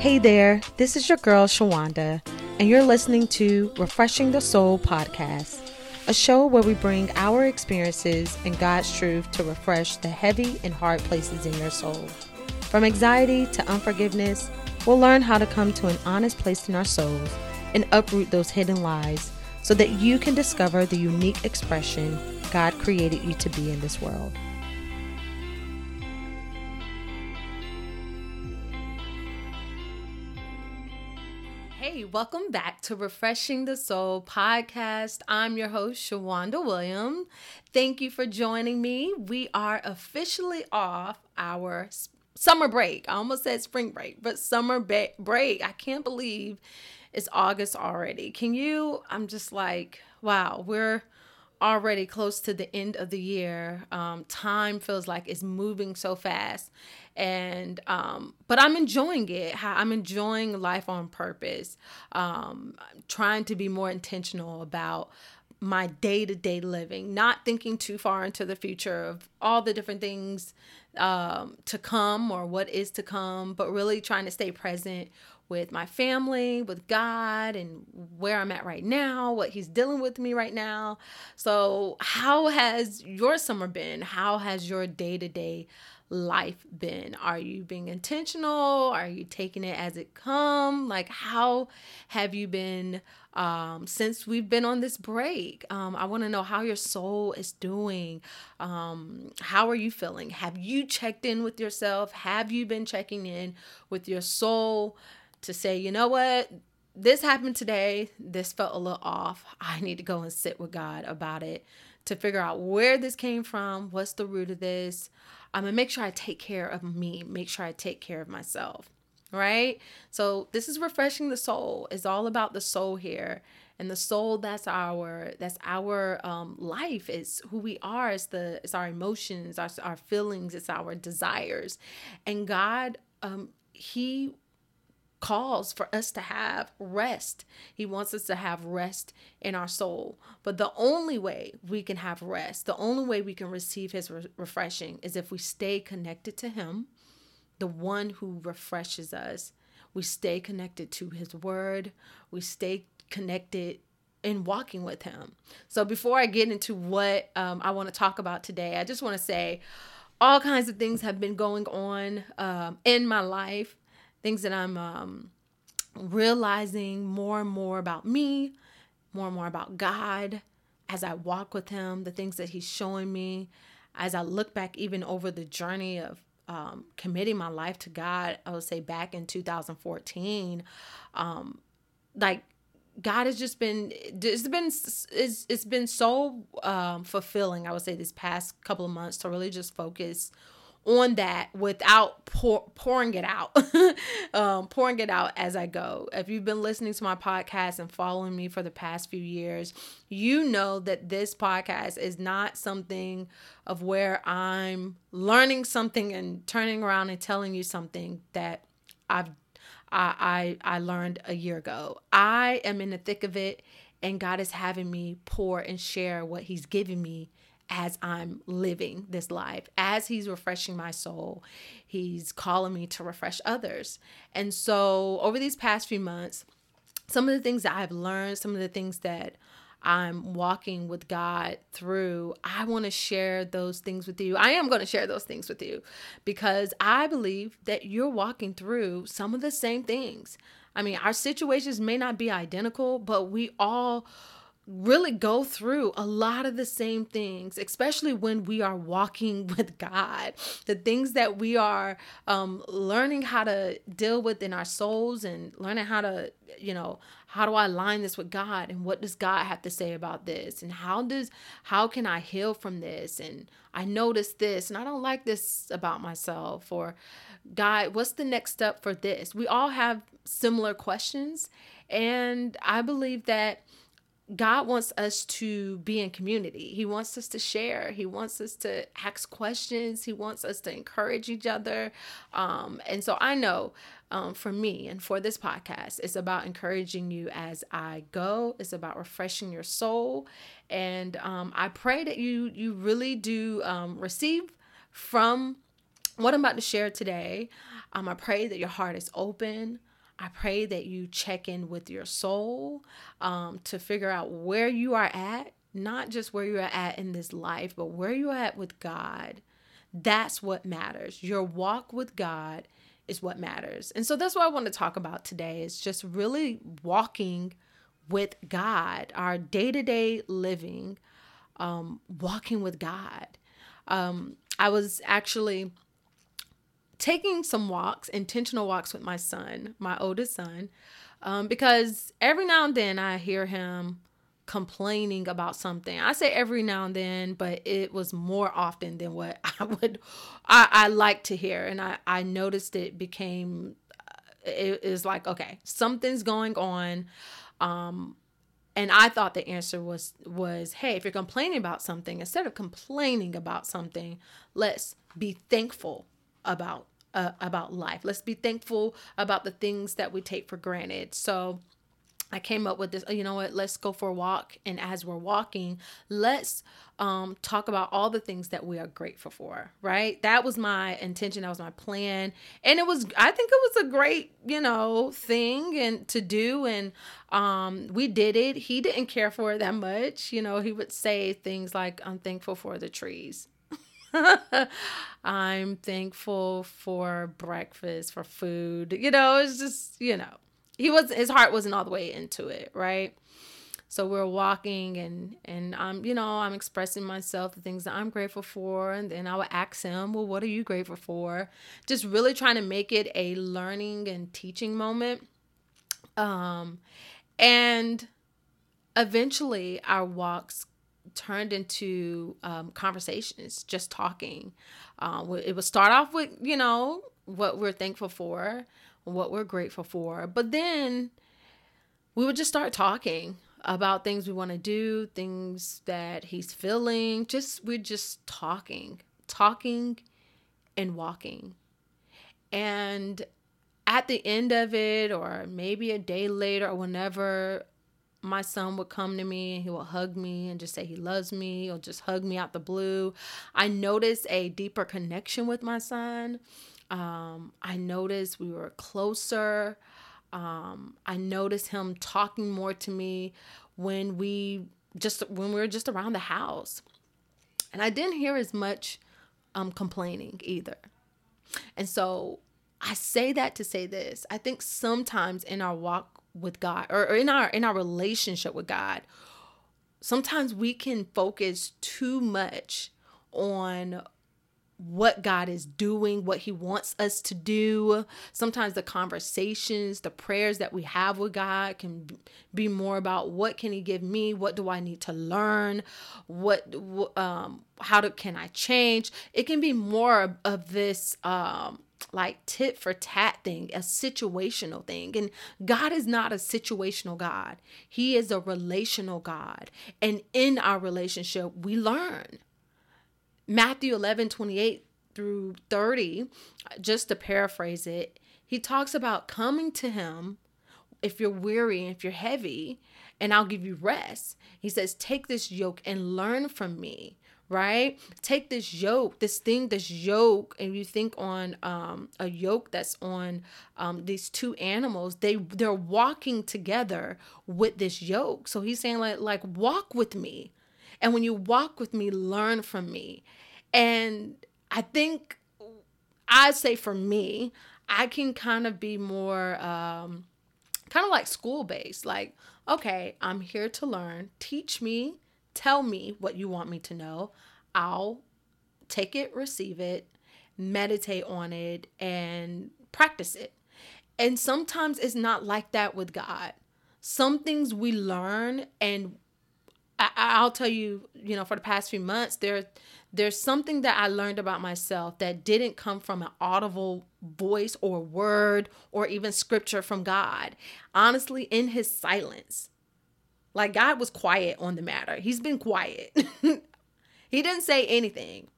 Hey there, this is your girl Shawanda, and you're listening to Refreshing the Soul podcast, a show where we bring our experiences and God's truth to refresh the heavy and hard places in your soul. From anxiety to unforgiveness, we'll learn how to come to an honest place in our souls and uproot those hidden lies so that you can discover the unique expression God created you to be in this world. Welcome back to Refreshing the Soul podcast. I'm your host, Shawanda Williams. Thank you for joining me. We are officially off our summer break. I almost said spring break, but summer ba- break. I can't believe it's August already. Can you? I'm just like, wow, we're already close to the end of the year. Um, time feels like it's moving so fast, and um, but I'm enjoying it. I'm enjoying life on purpose. Um, trying to be more intentional about my day to day living, not thinking too far into the future of all the different things um, to come or what is to come, but really trying to stay present with my family, with God, and where I'm at right now, what He's dealing with me right now. So, how has your summer been? How has your day to day life been? Are you being intentional? Are you taking it as it come? Like, how have you been um, since we've been on this break? Um, I want to know how your soul is doing. Um, how are you feeling? Have you checked in with yourself? Have you been checking in with your soul? to say, you know what, this happened today. This felt a little off. I need to go and sit with God about it to figure out where this came from, what's the root of this. I'm gonna make sure I take care of me, make sure I take care of myself. Right? So this is refreshing the soul. It's all about the soul here. And the soul that's our that's our um life is who we are it's the it's our emotions our, our feelings it's our desires and god um he calls for us to have rest. He wants us to have rest in our soul. But the only way we can have rest, the only way we can receive His re- refreshing is if we stay connected to Him, the one who refreshes us. We stay connected to His Word, we stay connected in walking with Him. So before I get into what um, I want to talk about today, I just want to say, all kinds of things have been going on um, in my life things that I'm um, realizing more and more about me, more and more about God as I walk with Him, the things that He's showing me, as I look back even over the journey of um, committing my life to God, I would say back in 2014, um, like God has just been it's been it's, it's been so um, fulfilling. I would say this past couple of months to really just focus on that without pour, pouring it out, um, pouring it out as I go. If you've been listening to my podcast and following me for the past few years, you know that this podcast is not something of where I'm learning something and turning around and telling you something that I've I, I I learned a year ago. I am in the thick of it, and God is having me pour and share what He's giving me as I'm living this life. As He's refreshing my soul, He's calling me to refresh others. And so, over these past few months, some of the things that I've learned, some of the things that I'm walking with God through, I want to share those things with you. I am going to share those things with you because I believe that you're walking through some of the same things. I mean, our situations may not be identical, but we all really go through a lot of the same things, especially when we are walking with God. The things that we are um, learning how to deal with in our souls and learning how to, you know, how do I align this with God and what does God have to say about this and how does how can I heal from this and I notice this and I don't like this about myself or God, what's the next step for this? We all have similar questions and I believe that God wants us to be in community. He wants us to share. He wants us to ask questions. He wants us to encourage each other. Um, and so I know um, for me and for this podcast, it's about encouraging you as I go. It's about refreshing your soul. And um, I pray that you you really do um, receive from what I'm about to share today. Um, I pray that your heart is open. I pray that you check in with your soul um, to figure out where you are at, not just where you're at in this life, but where you're at with God. That's what matters. Your walk with God is what matters. And so that's what I want to talk about today is just really walking with God, our day to day living, um, walking with God. Um, I was actually taking some walks, intentional walks with my son, my oldest son, um, because every now and then I hear him complaining about something. I say every now and then, but it was more often than what I would I, I like to hear. And I, I noticed it became it is like, okay, something's going on. Um and I thought the answer was was, hey, if you're complaining about something, instead of complaining about something, let's be thankful about uh, about life. Let's be thankful about the things that we take for granted. So I came up with this, you know what, let's go for a walk. And as we're walking, let's um, talk about all the things that we are grateful for, right? That was my intention. That was my plan. And it was, I think it was a great, you know, thing and to do. And um, we did it. He didn't care for it that much. You know, he would say things like, I'm thankful for the trees. I'm thankful for breakfast, for food. You know, it's just, you know, he was his heart wasn't all the way into it, right? So we're walking and and I'm, you know, I'm expressing myself, the things that I'm grateful for, and then I would ask him, "Well, what are you grateful for?" Just really trying to make it a learning and teaching moment. Um and eventually our walks turned into um, conversations, just talking. Uh, it would start off with, you know, what we're thankful for, what we're grateful for, but then we would just start talking about things we want to do, things that he's feeling. Just we're just talking, talking and walking. And at the end of it, or maybe a day later, or whenever my son would come to me and he would hug me and just say he loves me or just hug me out the blue. I noticed a deeper connection with my son. Um, I noticed we were closer. Um, I noticed him talking more to me when we just when we were just around the house. And I didn't hear as much um, complaining either. And so I say that to say this. I think sometimes in our walk with God or, or in our in our relationship with God, sometimes we can focus too much on what God is doing, what He wants us to do. Sometimes the conversations, the prayers that we have with God can be more about what can He give me, what do I need to learn, what um, how do can I change. It can be more of, of this um, like tit for tat thing, a situational thing. And God is not a situational God, He is a relational God. And in our relationship, we learn. Matthew 11 28 through 30, just to paraphrase it, he talks about coming to Him if you're weary and if you're heavy, and I'll give you rest. He says, Take this yoke and learn from me right? Take this yoke, this thing, this yoke, and you think on um, a yoke that's on um, these two animals. They they're walking together with this yoke. So he's saying like like walk with me, and when you walk with me, learn from me. And I think I say for me, I can kind of be more. Um, kind of like school based like okay i'm here to learn teach me Tell me what you want me to know. I'll take it, receive it, meditate on it, and practice it. And sometimes it's not like that with God. Some things we learn, and I, will tell you, you know, for the past few months, there, there's something that I learned about myself that didn't come from an audible voice or word or even scripture from God. Honestly, in His silence, like God was quiet on the matter. He's been quiet. he didn't say anything.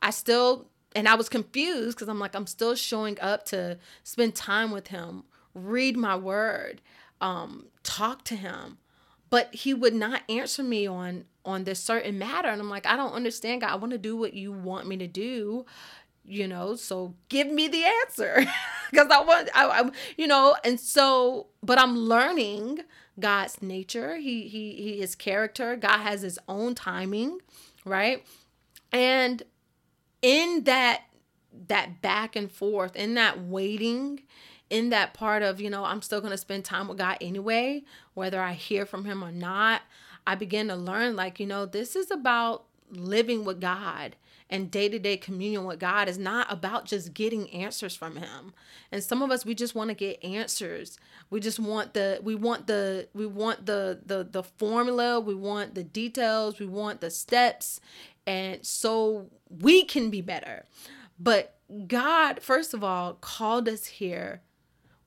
I still and I was confused because I'm like I'm still showing up to spend time with him, read my word, um, talk to him. But he would not answer me on on this certain matter and I'm like I don't understand God. I want to do what you want me to do, you know, so give me the answer. because I want, I, I, you know, and so, but I'm learning God's nature. He, he, he, his character. God has his own timing, right? And in that, that back and forth, in that waiting, in that part of, you know, I'm still going to spend time with God anyway, whether I hear from him or not. I begin to learn, like, you know, this is about living with God and day to day communion with God is not about just getting answers from Him. And some of us, we just want to get answers. We just want the, we want the, we want the, the, the formula. We want the details. We want the steps. And so we can be better. But God, first of all, called us here.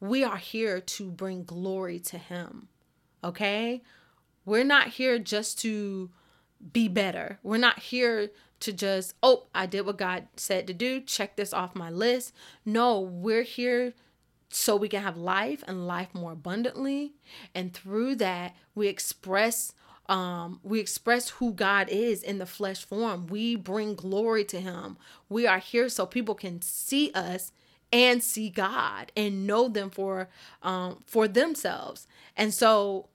We are here to bring glory to Him. Okay? We're not here just to be better. We're not here to just, oh, I did what God said to do, check this off my list. No, we're here so we can have life and life more abundantly. And through that, we express um, we express who God is in the flesh form. We bring glory to Him. We are here so people can see us and see God and know them for um, for themselves. And so,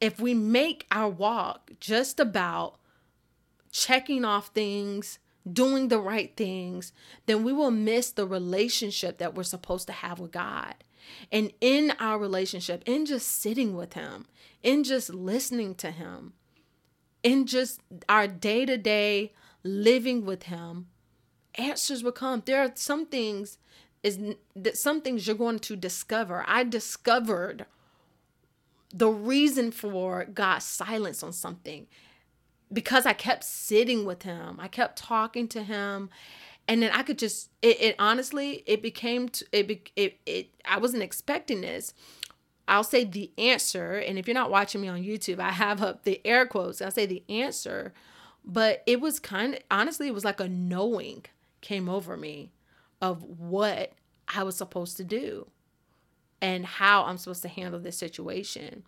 if we make our walk just about checking off things, doing the right things, then we will miss the relationship that we're supposed to have with God. And in our relationship, in just sitting with Him, in just listening to Him, in just our day to day living with Him, answers will come. There are some things is that some things you're going to discover. I discovered the reason for God's silence on something because I kept sitting with him, I kept talking to him, and then I could just it, it honestly it became t- it, it it I wasn't expecting this. I'll say the answer, and if you're not watching me on YouTube, I have up the air quotes. I'll say the answer, but it was kind of honestly, it was like a knowing came over me of what I was supposed to do and how I'm supposed to handle this situation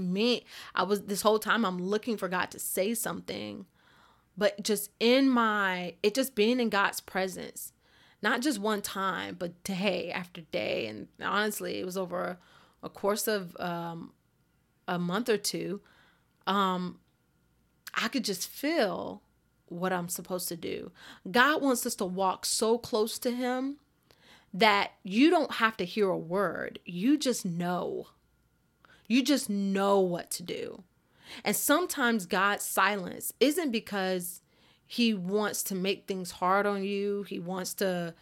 me i was this whole time i'm looking for god to say something but just in my it just being in god's presence not just one time but day after day. And honestly it was over a course of um, a month or two um, i could just feel what i'm supposed to do. God wants us to walk so close to him that you don't have to hear a word. You just know you just know what to do. And sometimes God's silence isn't because he wants to make things hard on you. He wants to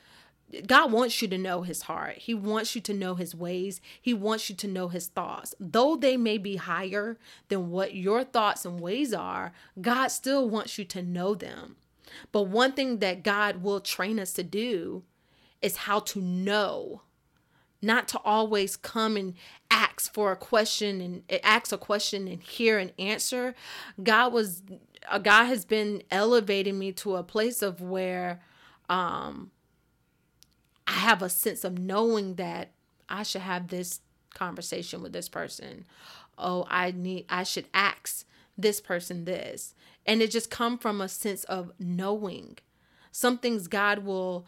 God wants you to know his heart. He wants you to know his ways. He wants you to know his thoughts. Though they may be higher than what your thoughts and ways are, God still wants you to know them. But one thing that God will train us to do is how to know not to always come and ask for a question and eh, ask a question and hear an answer. God was uh, God has been elevating me to a place of where um I have a sense of knowing that I should have this conversation with this person. Oh, I need I should ask this person this. And it just come from a sense of knowing. Some things God will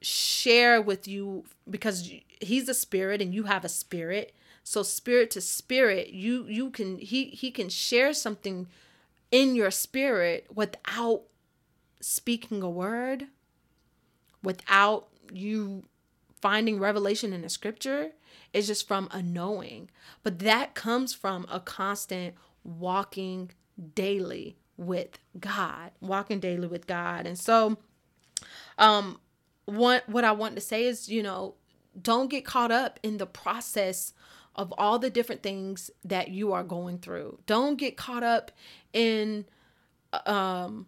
share with you because he's a spirit and you have a spirit. So spirit to spirit you you can he he can share something in your spirit without speaking a word without you finding revelation in the scripture. It's just from a knowing. But that comes from a constant walking daily with god walking daily with god. And so um what what I want to say is, you know, don't get caught up in the process of all the different things that you are going through. Don't get caught up in um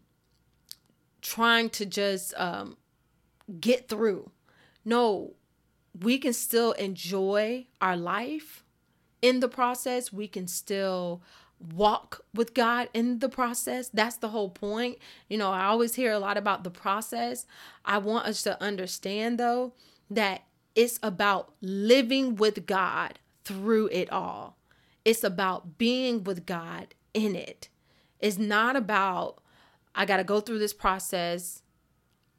trying to just um get through. No, we can still enjoy our life in the process. We can still walk with God in the process. That's the whole point. You know, I always hear a lot about the process. I want us to understand, though, that it's about living with God through it all. It's about being with God in it. It's not about, I got to go through this process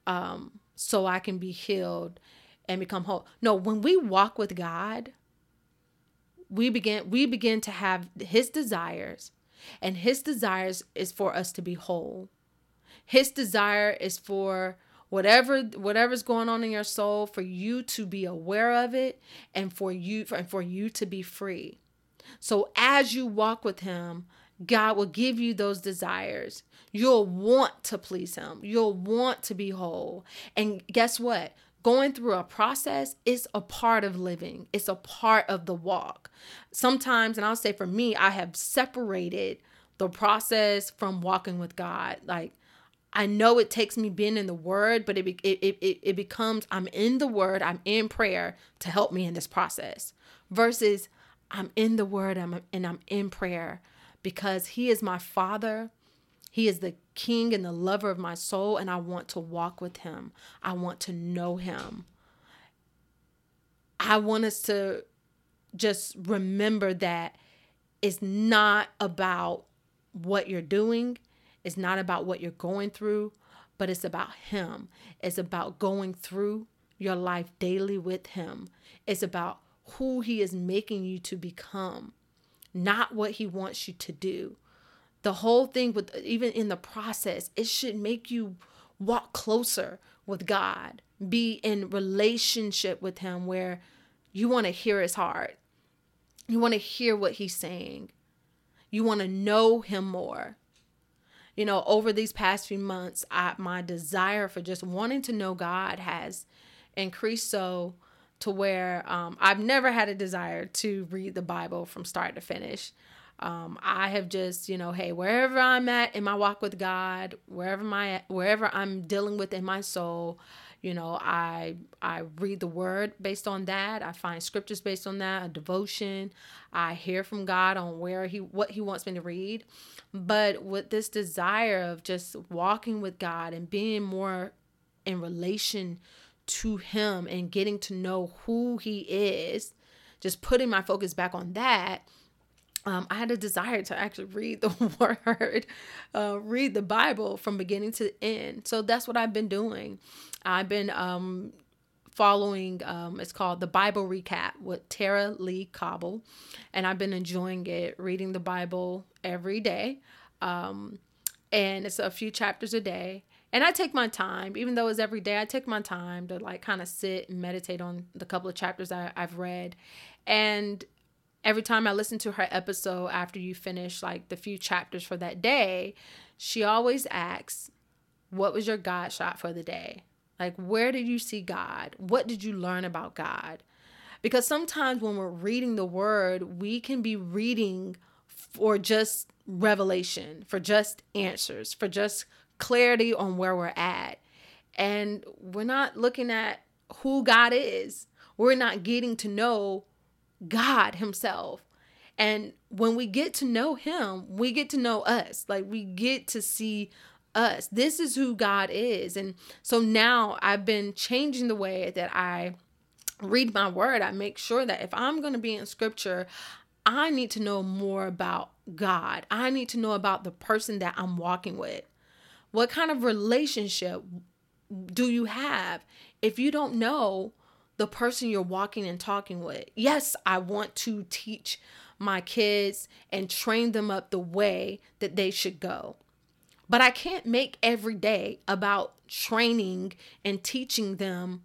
um, so I can be healed. and become whole. No, when we walk with God, we begin we begin to have his desires and his desires is for us to be whole. His desire is for whatever whatever's going on in your soul for you to be aware of it and for you for, and for you to be free. So as you walk with him, God will give you those desires. You'll want to please him. You'll want to be whole. And guess what? Going through a process is a part of living. It's a part of the walk. Sometimes, and I'll say for me, I have separated the process from walking with God. Like I know it takes me being in the word, but it, it, it, it becomes I'm in the word, I'm in prayer to help me in this process versus I'm in the word and I'm in prayer because he is my father. He is the king and the lover of my soul, and I want to walk with him. I want to know him. I want us to just remember that it's not about what you're doing, it's not about what you're going through, but it's about Him. It's about going through your life daily with Him. It's about who He is making you to become, not what He wants you to do. The whole thing, with even in the process, it should make you walk closer with God, be in relationship with Him where you want to hear His heart. You want to hear what He's saying. You want to know Him more you know, over these past few months, I, my desire for just wanting to know God has increased so to where um, I've never had a desire to read the Bible from start to finish. Um, I have just, you know, hey, wherever I'm at in my walk with God, wherever my wherever I'm dealing with in my soul, you know i i read the word based on that. I find scriptures based on that a devotion. I hear from god on where he what he wants me to read. But with this desire of just walking with god and being more in relation to him and getting to know who he is just putting my focus back on that um, I had a desire to actually read the word, uh, read the Bible from beginning to end. So that's what I've been doing. I've been um, following, um, it's called the Bible Recap with Tara-Leigh Cobble, and I've been enjoying it, reading the Bible every day. Um, and it's a few chapters a day. And I take my time, even though it's every day, I take my time to like kind of sit and meditate on the couple of chapters I, I've read. And every time I listen to her episode after you finish like the few chapters for that day, she always asks, What was your God shot for the day? Like, where did you see God? What did you learn about God? Because sometimes when we're reading the word, we can be reading for just revelation, for just answers, for just clarity on where we're at. And we're not looking at who God is. We're not getting to know God Himself. And when we get to know Him, we get to know us. Like we get to see us. This is who God is. And so now I've been changing the way that I read my word. I make sure that if I'm going to be in scripture, I need to know more about God. I need to know about the person that I'm walking with. What kind of relationship do you have if you don't know the person you're walking and talking with. Yes, I want to teach my kids and train them up the way that they should go. But I can't make every day about training and teaching them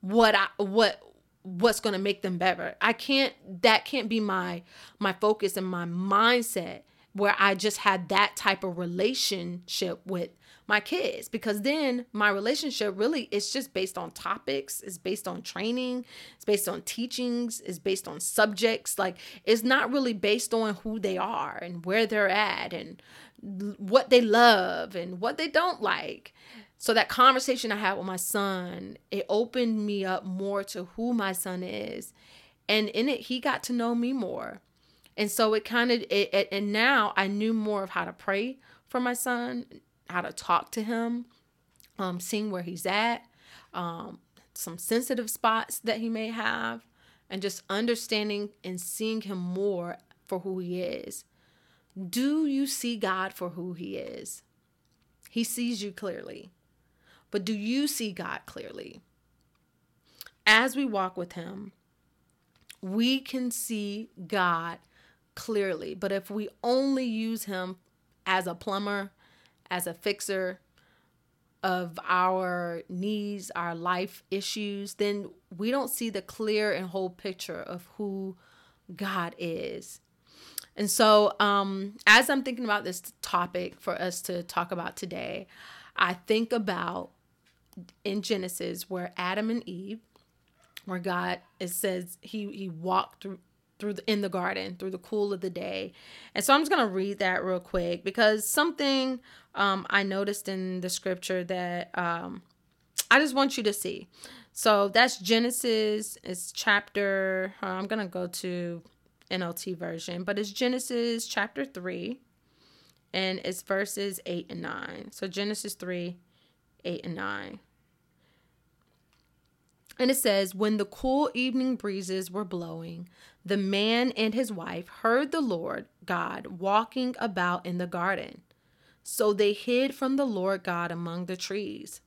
what I what what's going to make them better. I can't that can't be my my focus and my mindset where I just had that type of relationship with my kids because then my relationship really is just based on topics, it's based on training, it's based on teachings, it's based on subjects. Like it's not really based on who they are and where they're at and what they love and what they don't like. So that conversation I had with my son, it opened me up more to who my son is. And in it he got to know me more. And so it kind of it, it and now I knew more of how to pray for my son how to talk to him, um, seeing where he's at, um, some sensitive spots that he may have, and just understanding and seeing him more for who he is. Do you see God for who he is? He sees you clearly. But do you see God clearly? as we walk with Him, we can see God clearly. But if we only use Him as a plumber, as a fixer of our needs, our life issues, then we don't see the clear and whole picture of who God is. And so, um, as I'm thinking about this topic for us to talk about today, I think about in Genesis where Adam and Eve, where God it says he he walked through through the, in the garden through the cool of the day. And so I'm just going to read that real quick because something um, I noticed in the scripture that um, I just want you to see. So that's Genesis. It's chapter. Uh, I'm going to go to NLT version, but it's Genesis chapter 3 and it's verses 8 and 9. So Genesis 3, 8 and 9. And it says, When the cool evening breezes were blowing, the man and his wife heard the Lord God walking about in the garden. So they hid from the Lord God among the trees.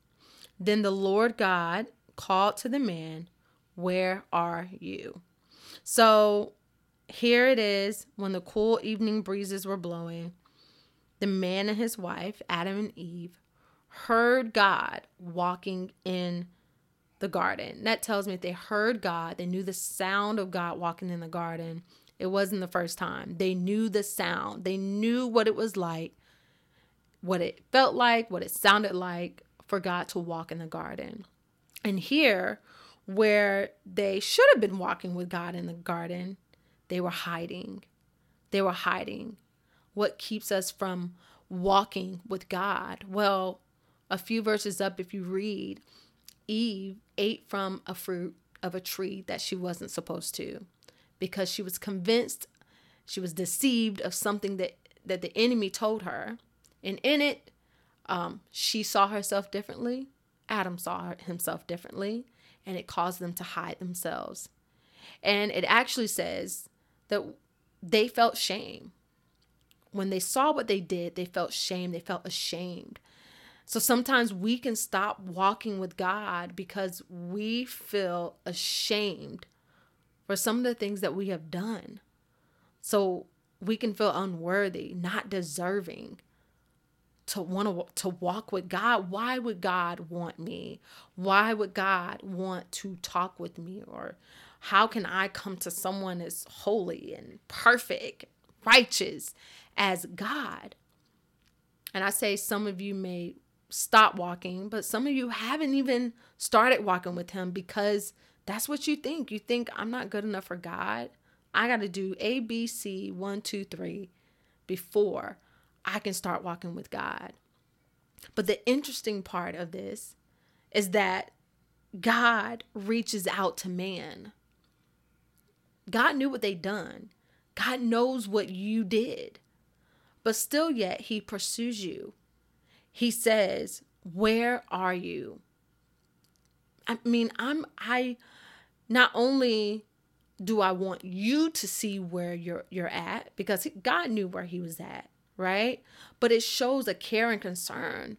Then the Lord God called to the man, Where are you? So here it is when the cool evening breezes were blowing. The man and his wife, Adam and Eve, heard God walking in the garden. That tells me they heard God. They knew the sound of God walking in the garden. It wasn't the first time. They knew the sound. They knew what it was like, what it felt like, what it sounded like for God to walk in the garden. And here, where they should have been walking with God in the garden, they were hiding. They were hiding. What keeps us from walking with God? Well, a few verses up, if you read, Eve ate from a fruit of a tree that she wasn't supposed to because she was convinced she was deceived of something that that the enemy told her. And in it um, she saw herself differently. Adam saw himself differently and it caused them to hide themselves. And it actually says that they felt shame. When they saw what they did they felt shame. They felt ashamed so sometimes we can stop walking with God because we feel ashamed for some of the things that we have done. So we can feel unworthy, not deserving to want to to walk with God. Why would God want me? Why would God want to talk with me or how can I come to someone as holy and perfect, righteous as God? And I say some of you may stop walking, but some of you haven't even started walking with Him because that's what you think. You think, I'm not good enough for God. I got to do A, B, C, one, two, three before I can start walking with God. But the interesting part of this is that God reaches out to man. God knew what they'd done. God knows what you did. But still, yet, He pursues you he says, Where are you? I mean, I'm, I, not only do I want you to see where you're you're at because God knew where he was at, right? But it shows a care and concern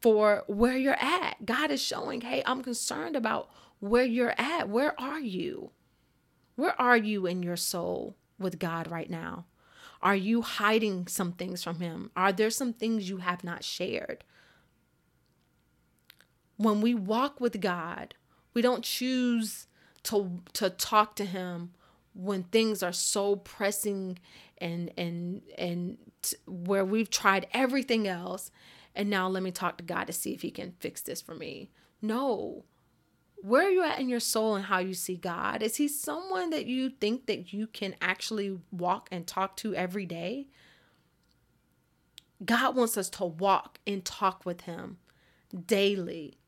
for where you're at. God is showing, "Hey, I'm concerned about where you're at. Where are you? Where are you in your soul with God right now? Are you hiding some things from Him? Are there some things you have not shared? When we walk with God, we don't choose to, to talk to Him when things are so pressing and and and t- where we've tried everything else and now let me talk to God to see if he can fix this for me. No where are you at in your soul and how you see God? Is he someone that you think that you can actually walk and talk to every day? God wants us to walk and talk with him daily.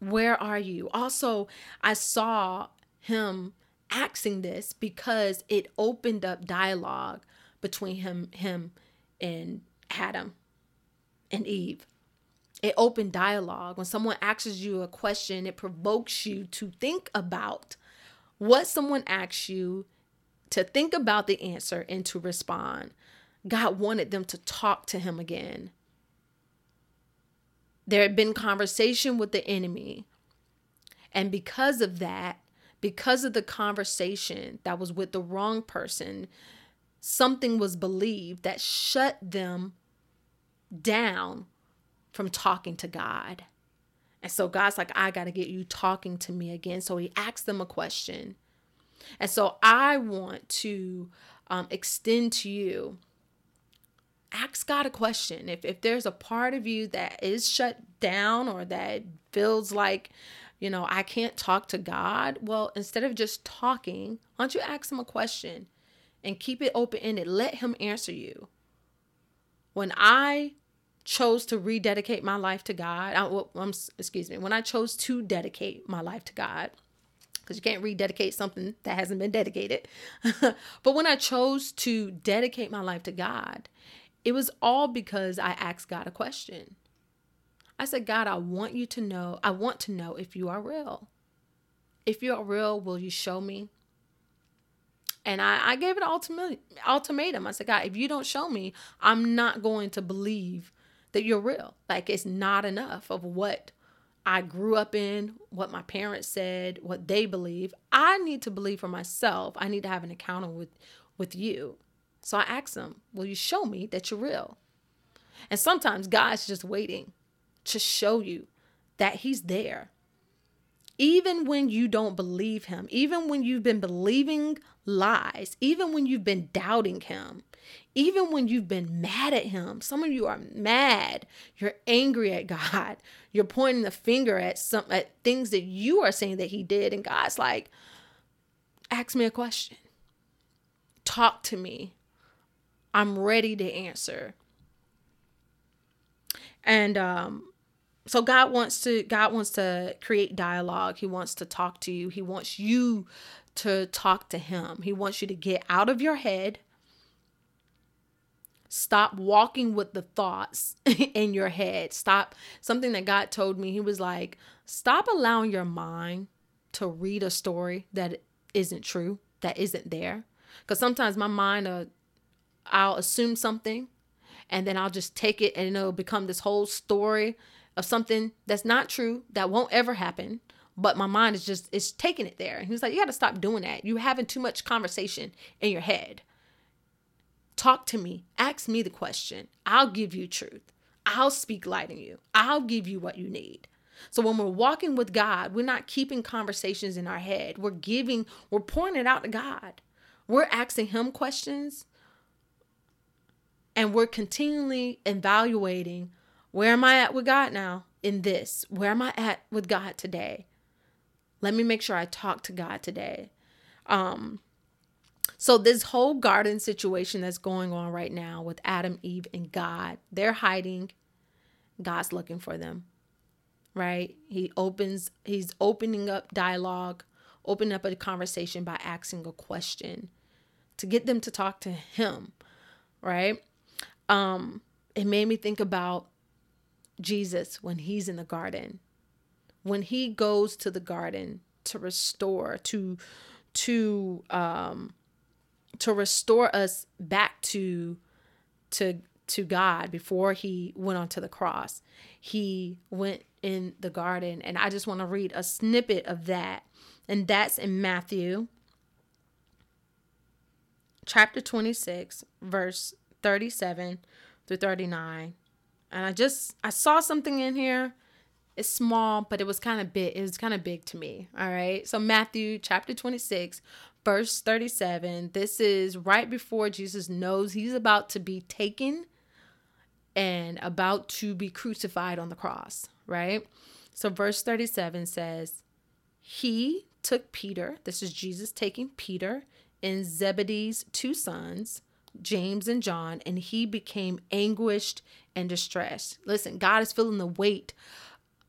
Where are you? Also, I saw him asking this because it opened up dialogue between him him and Adam and Eve it open dialogue. When someone asks you a question, it provokes you to think about what someone asks you, to think about the answer and to respond. God wanted them to talk to him again. There had been conversation with the enemy. And because of that, because of the conversation that was with the wrong person, something was believed that shut them down from talking to God. And so God's like, I got to get you talking to me again. So he asks them a question. And so I want to um, extend to you ask God a question. If, if there's a part of you that is shut down or that feels like, you know, I can't talk to God, well, instead of just talking, why don't you ask Him a question and keep it open ended? Let Him answer you. When I chose to rededicate my life to God, I, well, I'm, excuse me, when I chose to dedicate my life to God, because you can't rededicate something that hasn't been dedicated. but when I chose to dedicate my life to God, it was all because I asked God a question. I said, God, I want you to know, I want to know if you are real. If you are real, will you show me? And I, I gave it an ultimatum. I said, God, if you don't show me, I'm not going to believe that you're real. Like it's not enough of what I grew up in, what my parents said, what they believe. I need to believe for myself. I need to have an encounter with with you. So I asked him, "Will you show me that you're real?" And sometimes God's just waiting to show you that he's there. Even when you don't believe him, even when you've been believing lies, even when you've been doubting him, even when you've been mad at him, some of you are mad. You're angry at God. You're pointing the finger at some at things that you are saying that he did and God's like ask me a question. Talk to me. I'm ready to answer. And um so God wants to God wants to create dialogue. He wants to talk to you. He wants you to talk to him. He wants you to get out of your head Stop walking with the thoughts in your head. Stop something that God told me. He was like, stop allowing your mind to read a story that isn't true, that isn't there. Because sometimes my mind, uh, I'll assume something and then I'll just take it and it'll become this whole story of something that's not true, that won't ever happen. But my mind is just, it's taking it there. And he was like, you got to stop doing that. You're having too much conversation in your head. Talk to me. Ask me the question. I'll give you truth. I'll speak light in you. I'll give you what you need. So when we're walking with God, we're not keeping conversations in our head. We're giving, we're pouring it out to God. We're asking Him questions and we're continually evaluating where am I at with God now in this? Where am I at with God today? Let me make sure I talk to God today. Um, so, this whole garden situation that's going on right now with Adam, Eve, and God, they're hiding. God's looking for them, right? He opens, he's opening up dialogue, opening up a conversation by asking a question to get them to talk to him, right? Um, it made me think about Jesus when he's in the garden. When he goes to the garden to restore, to to um to restore us back to to to God before he went onto the cross. He went in the garden and I just want to read a snippet of that. And that's in Matthew chapter 26 verse 37 through 39. And I just I saw something in here. It's small, but it was kind of big. It was kind of big to me. All right. So Matthew chapter 26 verse 37. This is right before Jesus knows he's about to be taken and about to be crucified on the cross, right? So, verse 37 says, He took Peter, this is Jesus taking Peter and Zebedee's two sons, James and John, and he became anguished and distressed. Listen, God is feeling the weight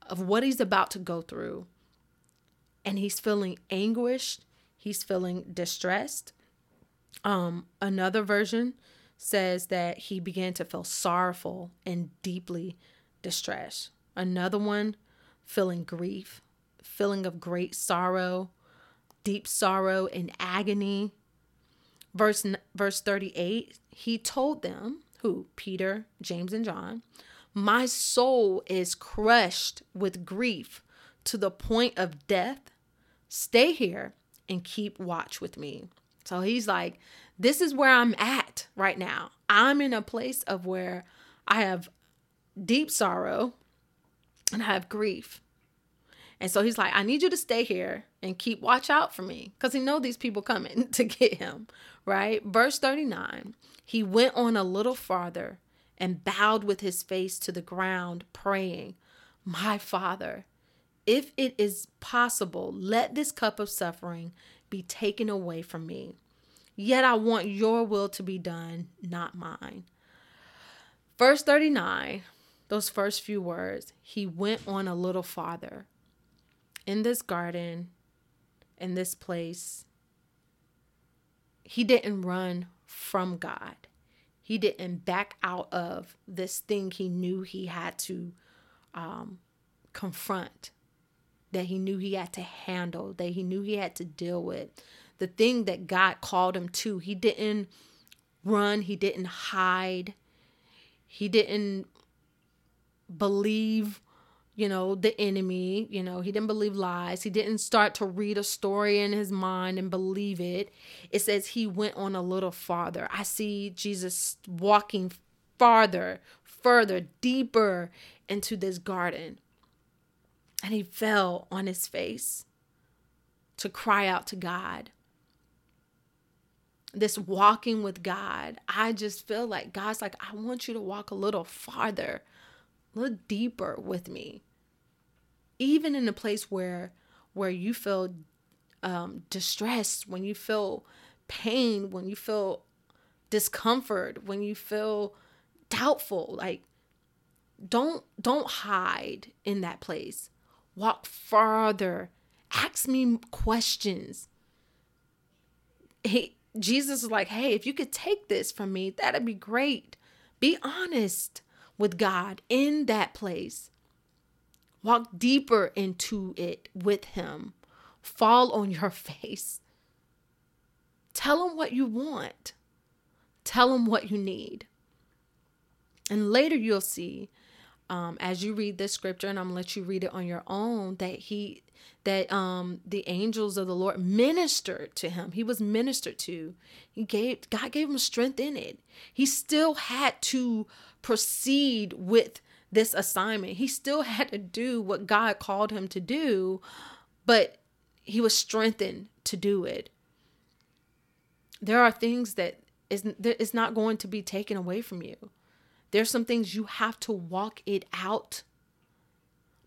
of what he's about to go through, and he's feeling anguished he's feeling distressed. Um, another version says that he began to feel sorrowful and deeply distressed. Another one, feeling grief, feeling of great sorrow, deep sorrow and agony. Verse verse 38, he told them, who? Peter, James and John, my soul is crushed with grief to the point of death, stay here and keep watch with me. So he's like, This is where I'm at right now. I'm in a place of where I have deep sorrow and I have grief. And so he's like, I need you to stay here and keep watch out for me because he know these people coming to get him, right? Verse 39, he went on a little farther and bowed with his face to the ground, praying, My Father, if it is possible, let this cup of suffering be taken away from me. Yet I want your will to be done, not mine. Verse 39, those first few words, he went on a little farther. In this garden, in this place, he didn't run from God. He didn't back out of this thing he knew he had to um, confront, that he knew he had to handle, that he knew he had to deal with. The thing that God called him to. He didn't run, he didn't hide, he didn't believe you know, the enemy. You know, he didn't believe lies. He didn't start to read a story in his mind and believe it. It says he went on a little farther. I see Jesus walking farther, further, deeper into this garden. And he fell on his face to cry out to God. This walking with God, I just feel like God's like, I want you to walk a little farther look deeper with me even in a place where where you feel um, distressed when you feel pain when you feel discomfort when you feel doubtful like don't don't hide in that place. Walk farther. Ask me questions. He jesus is like hey if you could take this from me that'd be great. Be honest with God in that place. Walk deeper into it with Him. Fall on your face. Tell Him what you want. Tell Him what you need. And later you'll see, um, as you read this scripture, and I'm gonna let you read it on your own, that He that um the angels of the Lord ministered to him. He was ministered to. He gave God gave him strength in it. He still had to proceed with this assignment. He still had to do what God called him to do, but he was strengthened to do it. There are things that is is not going to be taken away from you. There's some things you have to walk it out.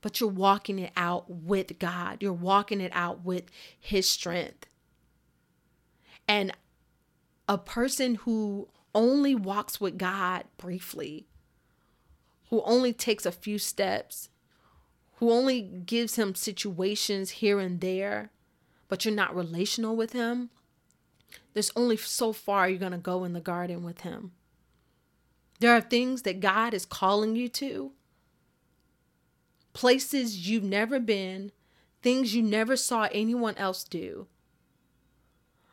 But you're walking it out with God. You're walking it out with his strength. And a person who only walks with God briefly, who only takes a few steps, who only gives him situations here and there, but you're not relational with him, there's only so far you're going to go in the garden with him. There are things that God is calling you to, places you've never been, things you never saw anyone else do.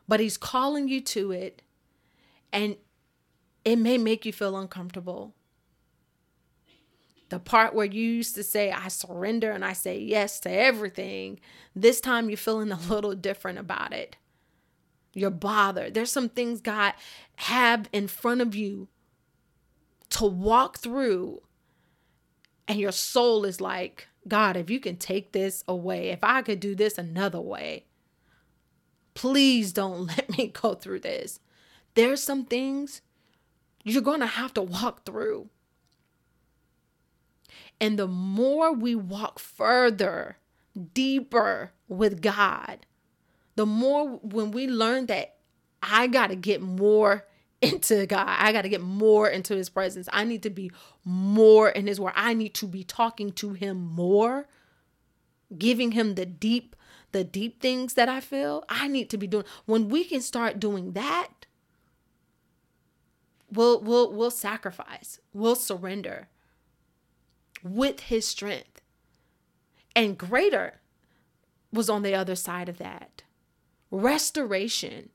But He's calling you to it, and it may make you feel uncomfortable. The part where you used to say, I surrender and I say yes to everything, this time you're feeling a little different about it. You're bothered. There's some things God have in front of you to walk through, and your soul is like, God, if you can take this away, if I could do this another way, please don't let me go through this. There's some things you're going to have to walk through. And the more we walk further, deeper with God, the more when we learn that I got to get more into God, I got to get more into His presence. I need to be more in His Word. I need to be talking to Him more, giving Him the deep, the deep things that I feel. I need to be doing. When we can start doing that, we'll we'll we'll sacrifice we'll surrender with his strength and greater was on the other side of that restoration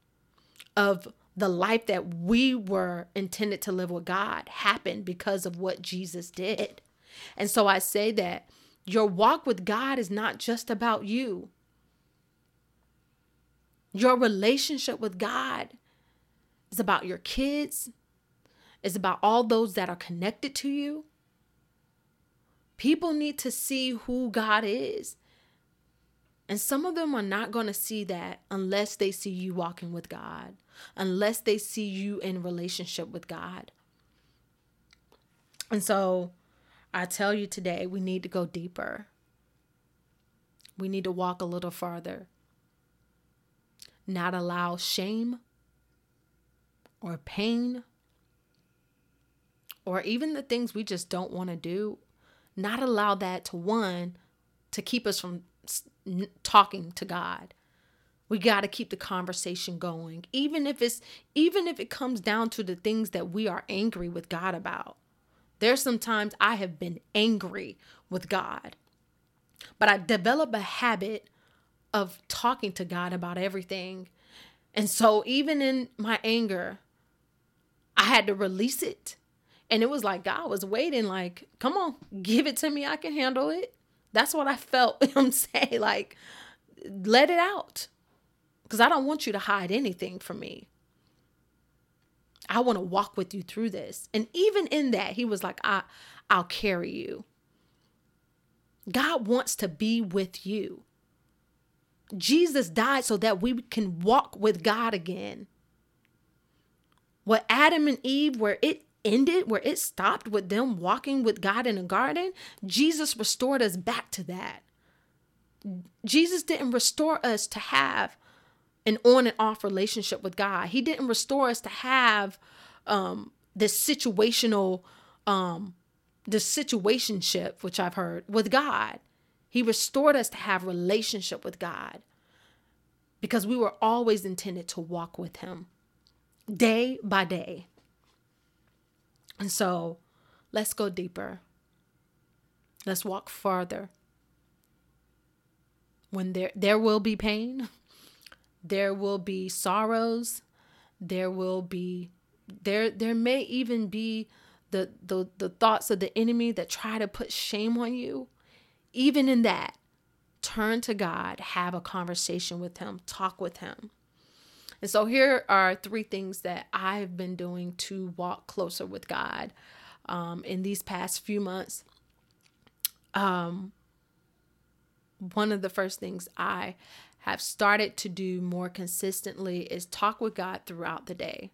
of the life that we were intended to live with God happened because of what Jesus did. And so I say that Your walk with God is not just about you. Your relationship with God is about your kids, it's about all those that are connected to you. People need to see who God is. And some of them are not going to see that unless they see you walking with God, unless they see you in relationship with God. And so I tell you today, we need to go deeper. We need to walk a little farther. Not allow shame or pain or even the things we just don't want to do, not allow that to one to keep us from talking to God. We got to keep the conversation going, even if it's even if it comes down to the things that we are angry with God about. There's sometimes I have been angry with God, but I develop a habit of talking to God about everything. And so even in my anger, I had to release it. And it was like God was waiting, like, come on, give it to me. I can handle it. That's what I felt him say. Like, let it out. Because I don't want you to hide anything from me. I want to walk with you through this. And even in that, he was like, I, I'll carry you. God wants to be with you. Jesus died so that we can walk with God again. What Adam and Eve, where it ended, where it stopped with them walking with God in a garden, Jesus restored us back to that. Jesus didn't restore us to have an on and off relationship with God. He didn't restore us to have um, this situational, um, this situationship, which I've heard with God. He restored us to have relationship with God because we were always intended to walk with Him day by day. And so let's go deeper. Let's walk farther. When there there will be pain, there will be sorrows, there will be there there may even be the the the thoughts of the enemy that try to put shame on you. Even in that, turn to God, have a conversation with him, talk with him. And so here are three things that I've been doing to walk closer with God um, in these past few months. Um, one of the first things I have started to do more consistently is talk with God throughout the day.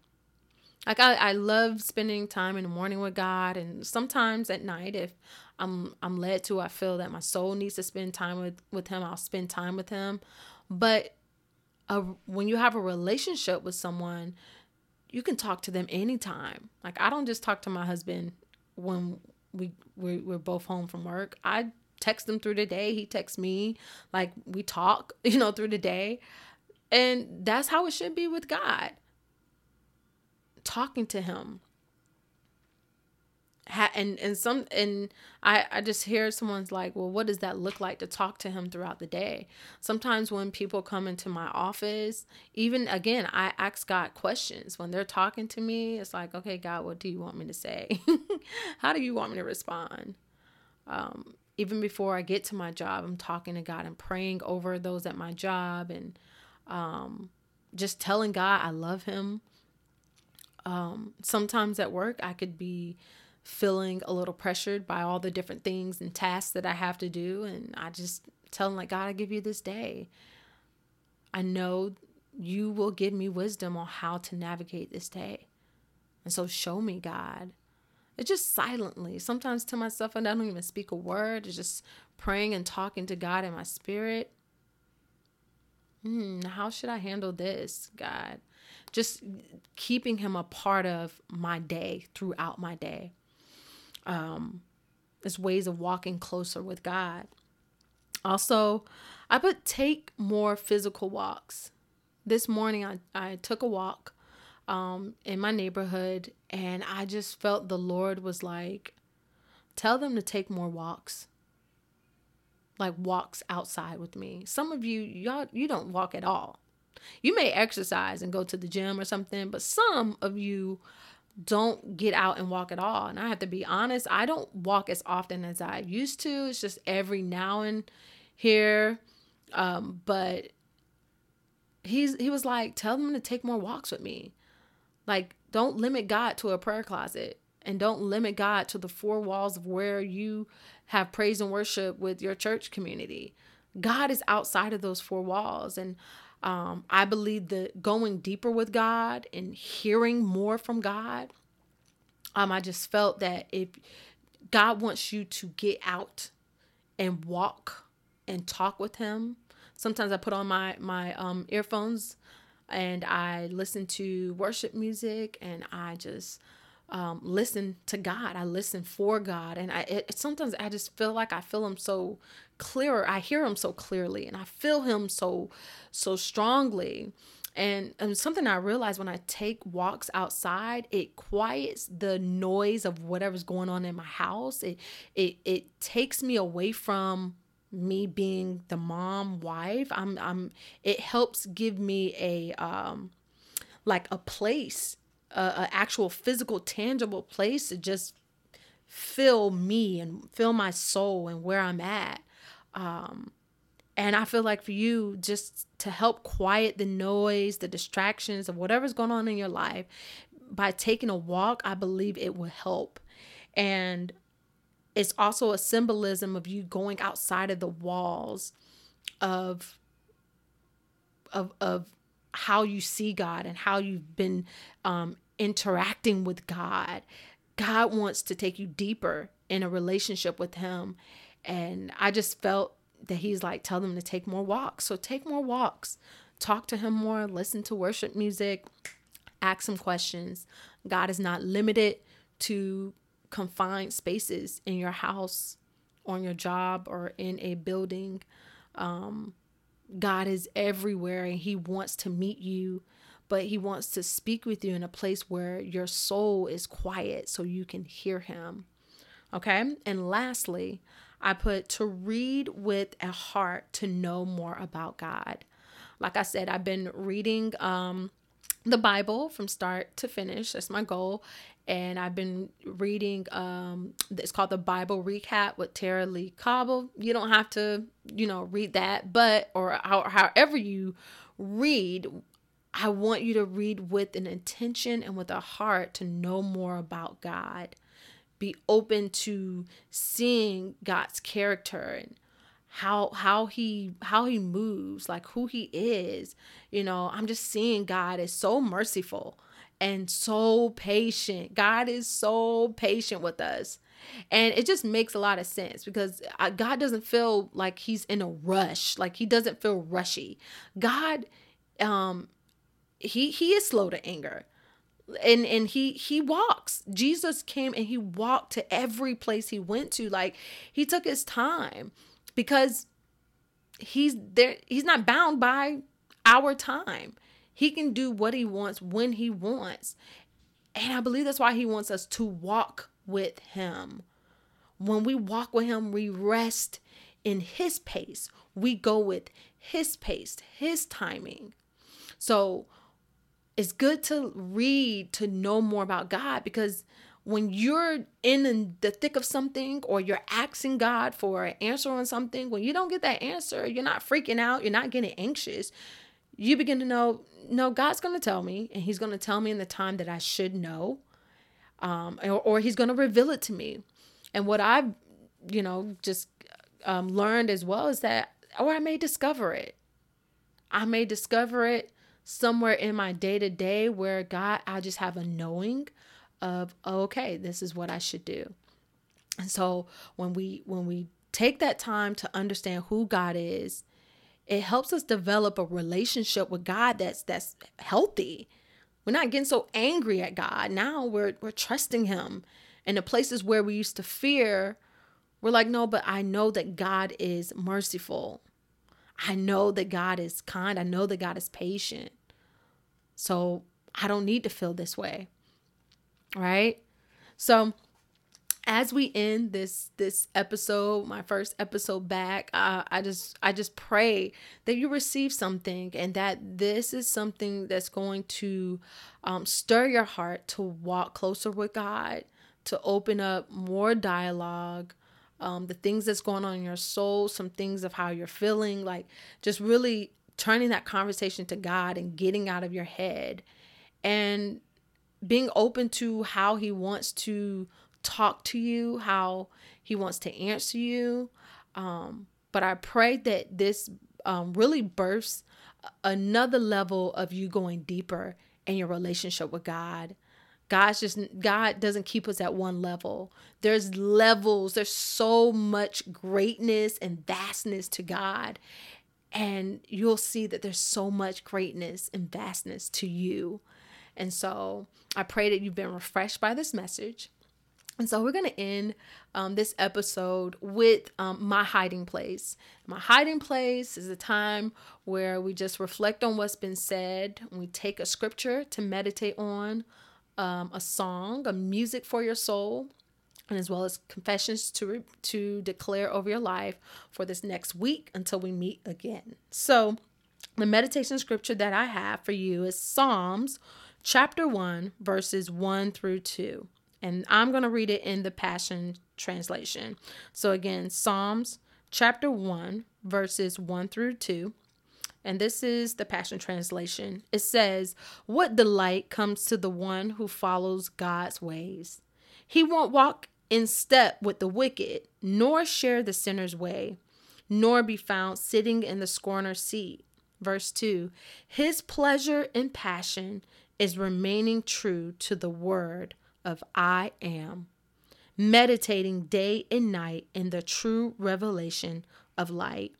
Like I, I love spending time in the morning with God and sometimes at night if I'm I'm led to I feel that my soul needs to spend time with with him, I'll spend time with him. But a, when you have a relationship with someone, you can talk to them anytime. Like I don't just talk to my husband when we we're, we're both home from work. I text him through the day. He texts me. Like we talk, you know, through the day. And that's how it should be with God. Talking to him, ha- and and some and I I just hear someone's like, well, what does that look like to talk to him throughout the day? Sometimes when people come into my office, even again, I ask God questions when they're talking to me. It's like, okay, God, what do you want me to say? How do you want me to respond? Um, even before I get to my job, I'm talking to God and praying over those at my job and um, just telling God I love Him. Um, sometimes at work, I could be feeling a little pressured by all the different things and tasks that I have to do. And I just tell him, like, God, I give you this day. I know you will give me wisdom on how to navigate this day. And so show me, God. It's just silently. Sometimes to myself, and I don't even speak a word. It's just praying and talking to God in my spirit. Hmm, how should I handle this, God? Just keeping Him a part of my day throughout my day um, as ways of walking closer with God. Also, I would take more physical walks. This morning, I, I took a walk um, in my neighborhood, and I just felt the Lord was like, tell them to take more walks like walks outside with me. Some of you y'all you don't walk at all. You may exercise and go to the gym or something, but some of you don't get out and walk at all. And I have to be honest, I don't walk as often as I used to. It's just every now and here. Um, but he's he was like, tell them to take more walks with me. Like, don't limit God to a prayer closet and don't limit God to the four walls of where you have praise and worship with your church community. God is outside of those four walls. And um, I believe that going deeper with God and hearing more from God, um, I just felt that if God wants you to get out and walk and talk with Him, sometimes I put on my my um, earphones and I listen to worship music and I just um, listen to God. I listen for God, and I it, sometimes I just feel like I feel Him so clearer. I hear Him so clearly, and I feel Him so so strongly. And, and something I realize when I take walks outside, it quiets the noise of whatever's going on in my house. It it it takes me away from me being the mom wife. I'm I'm it helps give me a um like a place a, actual physical, tangible place to just fill me and fill my soul and where I'm at. Um, and I feel like for you, just to help quiet the noise, the distractions of whatever's going on in your life, by taking a walk, I believe it will help. And it's also a symbolism of you going outside of the walls of of of how you see God and how you've been um, interacting with God. God wants to take you deeper in a relationship with Him. And I just felt that He's like, tell them to take more walks. So take more walks, talk to Him more, listen to worship music, ask Him questions. God is not limited to confined spaces in your house, on your job, or in a building. Um, God is everywhere and He wants to meet you but he wants to speak with you in a place where your soul is quiet so you can hear him. Okay? And lastly, I put to read with a heart to know more about God. Like I said, I've been reading um the Bible from start to finish. That's my goal. And I've been reading um it's called the Bible Recap with Tara-Leigh Cobble. You don't have to, you know, read that, but or how, however you read I want you to read with an intention and with a heart to know more about God. Be open to seeing God's character and how how he how he moves, like who he is. You know, I'm just seeing God is so merciful and so patient. God is so patient with us. And it just makes a lot of sense because uh, God doesn't feel like he's in a rush, like he doesn't feel rushy. God um he he is slow to anger. And and he he walks. Jesus came and he walked to every place he went to. Like he took his time because he's there he's not bound by our time. He can do what he wants when he wants. And i believe that's why he wants us to walk with him. When we walk with him we rest in his pace. We go with his pace his timing. So it's good to read to know more about God because when you're in the thick of something or you're asking God for an answer on something, when you don't get that answer, you're not freaking out, you're not getting anxious. You begin to know, no, God's going to tell me, and He's going to tell me in the time that I should know, um, or, or He's going to reveal it to me. And what I've, you know, just um, learned as well is that, or I may discover it. I may discover it somewhere in my day to day where God, I just have a knowing of, okay, this is what I should do. And so when we when we take that time to understand who God is, it helps us develop a relationship with God that's that's healthy. We're not getting so angry at God. Now we're we're trusting him. And the places where we used to fear, we're like, no, but I know that God is merciful. I know that God is kind. I know that God is patient. So I don't need to feel this way. Right? So as we end this this episode my first episode back uh, i just i just pray that you receive something and that this is something that's going to um, stir your heart to walk closer with god to open up more dialogue um, the things that's going on in your soul some things of how you're feeling like just really turning that conversation to god and getting out of your head and being open to how he wants to talk to you, how he wants to answer you. Um, but I pray that this um, really births another level of you going deeper in your relationship with God. God's just God doesn't keep us at one level. There's levels. There's so much greatness and vastness to God. And you'll see that there's so much greatness and vastness to you. And so I pray that you've been refreshed by this message. And so we're going to end um, this episode with um, my hiding place. My hiding place is a time where we just reflect on what's been said. We take a scripture to meditate on, um, a song, a music for your soul, and as well as confessions to re- to declare over your life for this next week until we meet again. So, the meditation scripture that I have for you is Psalms chapter 1 verses 1 through 2 and I'm going to read it in the Passion Translation. So, again, Psalms chapter 1, verses 1 through 2. And this is the Passion Translation. It says, What delight comes to the one who follows God's ways? He won't walk in step with the wicked, nor share the sinner's way, nor be found sitting in the scorner's seat. Verse 2 His pleasure and passion is remaining true to the word of I am, meditating day and night in the true revelation of light.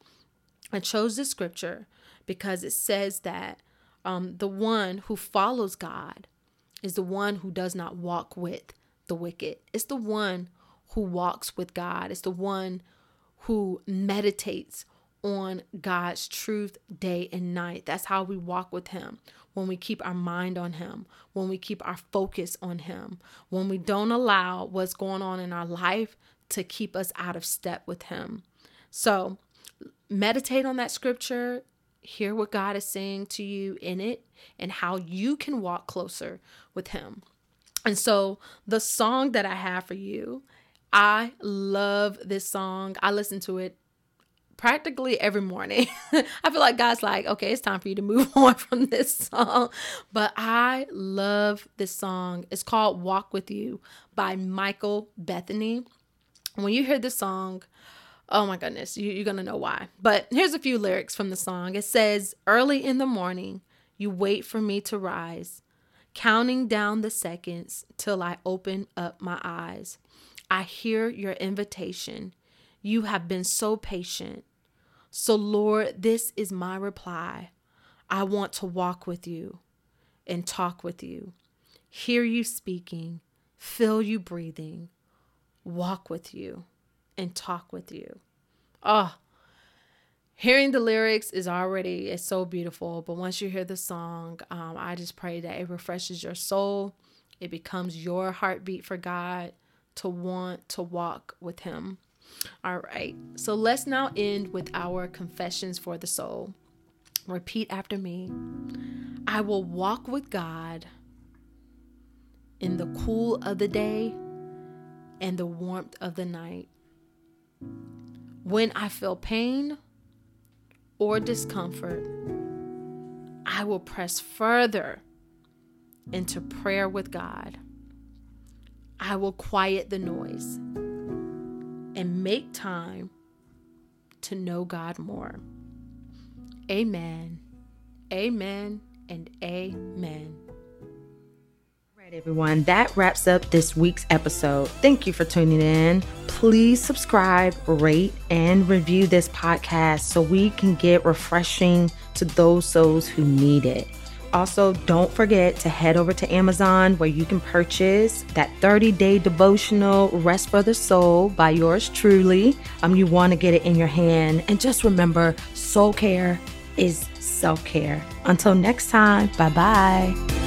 I chose this scripture because it says that um, the one who follows God is the one who does not walk with the wicked. It's the one who walks with God. It's the one who meditates on God's truth day and night. That's how we walk with Him when we keep our mind on Him, when we keep our focus on Him, when we don't allow what's going on in our life to keep us out of step with Him. So, meditate on that scripture, hear what God is saying to you in it, and how you can walk closer with Him. And so, the song that I have for you, I love this song. I listen to it practically every morning. I feel like God's like, okay, it's time for you to move on from this song. But I love this song. It's called Walk With You by Michael Bethany. When you hear this song, oh my goodness, you, you're to know why. But here's a few lyrics from the song. It says, Early in the morning, you wait for me to rise, counting down the seconds till I open up my eyes. I hear your invitation. You have been so patient. So, Lord, this is my reply. I want to walk with you and talk with you, hear you speaking, feel you breathing, walk with you and talk with you. Oh, hearing the lyrics is already it's so beautiful but once you hear the song um, i just pray that it refreshes your soul it becomes your heartbeat for god to want to walk with him all right, so let's now end with our confessions for the soul. Repeat after me I will walk with God in the cool of the day and the warmth of the night. When I feel pain or discomfort, I will press further into prayer with God. I will quiet the noise and make time to know God more. Amen. Amen and amen. Right, everyone, that wraps up this week's episode. Thank you for tuning in. Please subscribe, rate, and review this podcast so we can get refreshing to those souls who need it. Also, don't forget to head over to Amazon where you can purchase that 30 day devotional Rest for the Soul by yours truly. Um, you want to get it in your hand. And just remember, soul care is self care. Until next time, bye bye.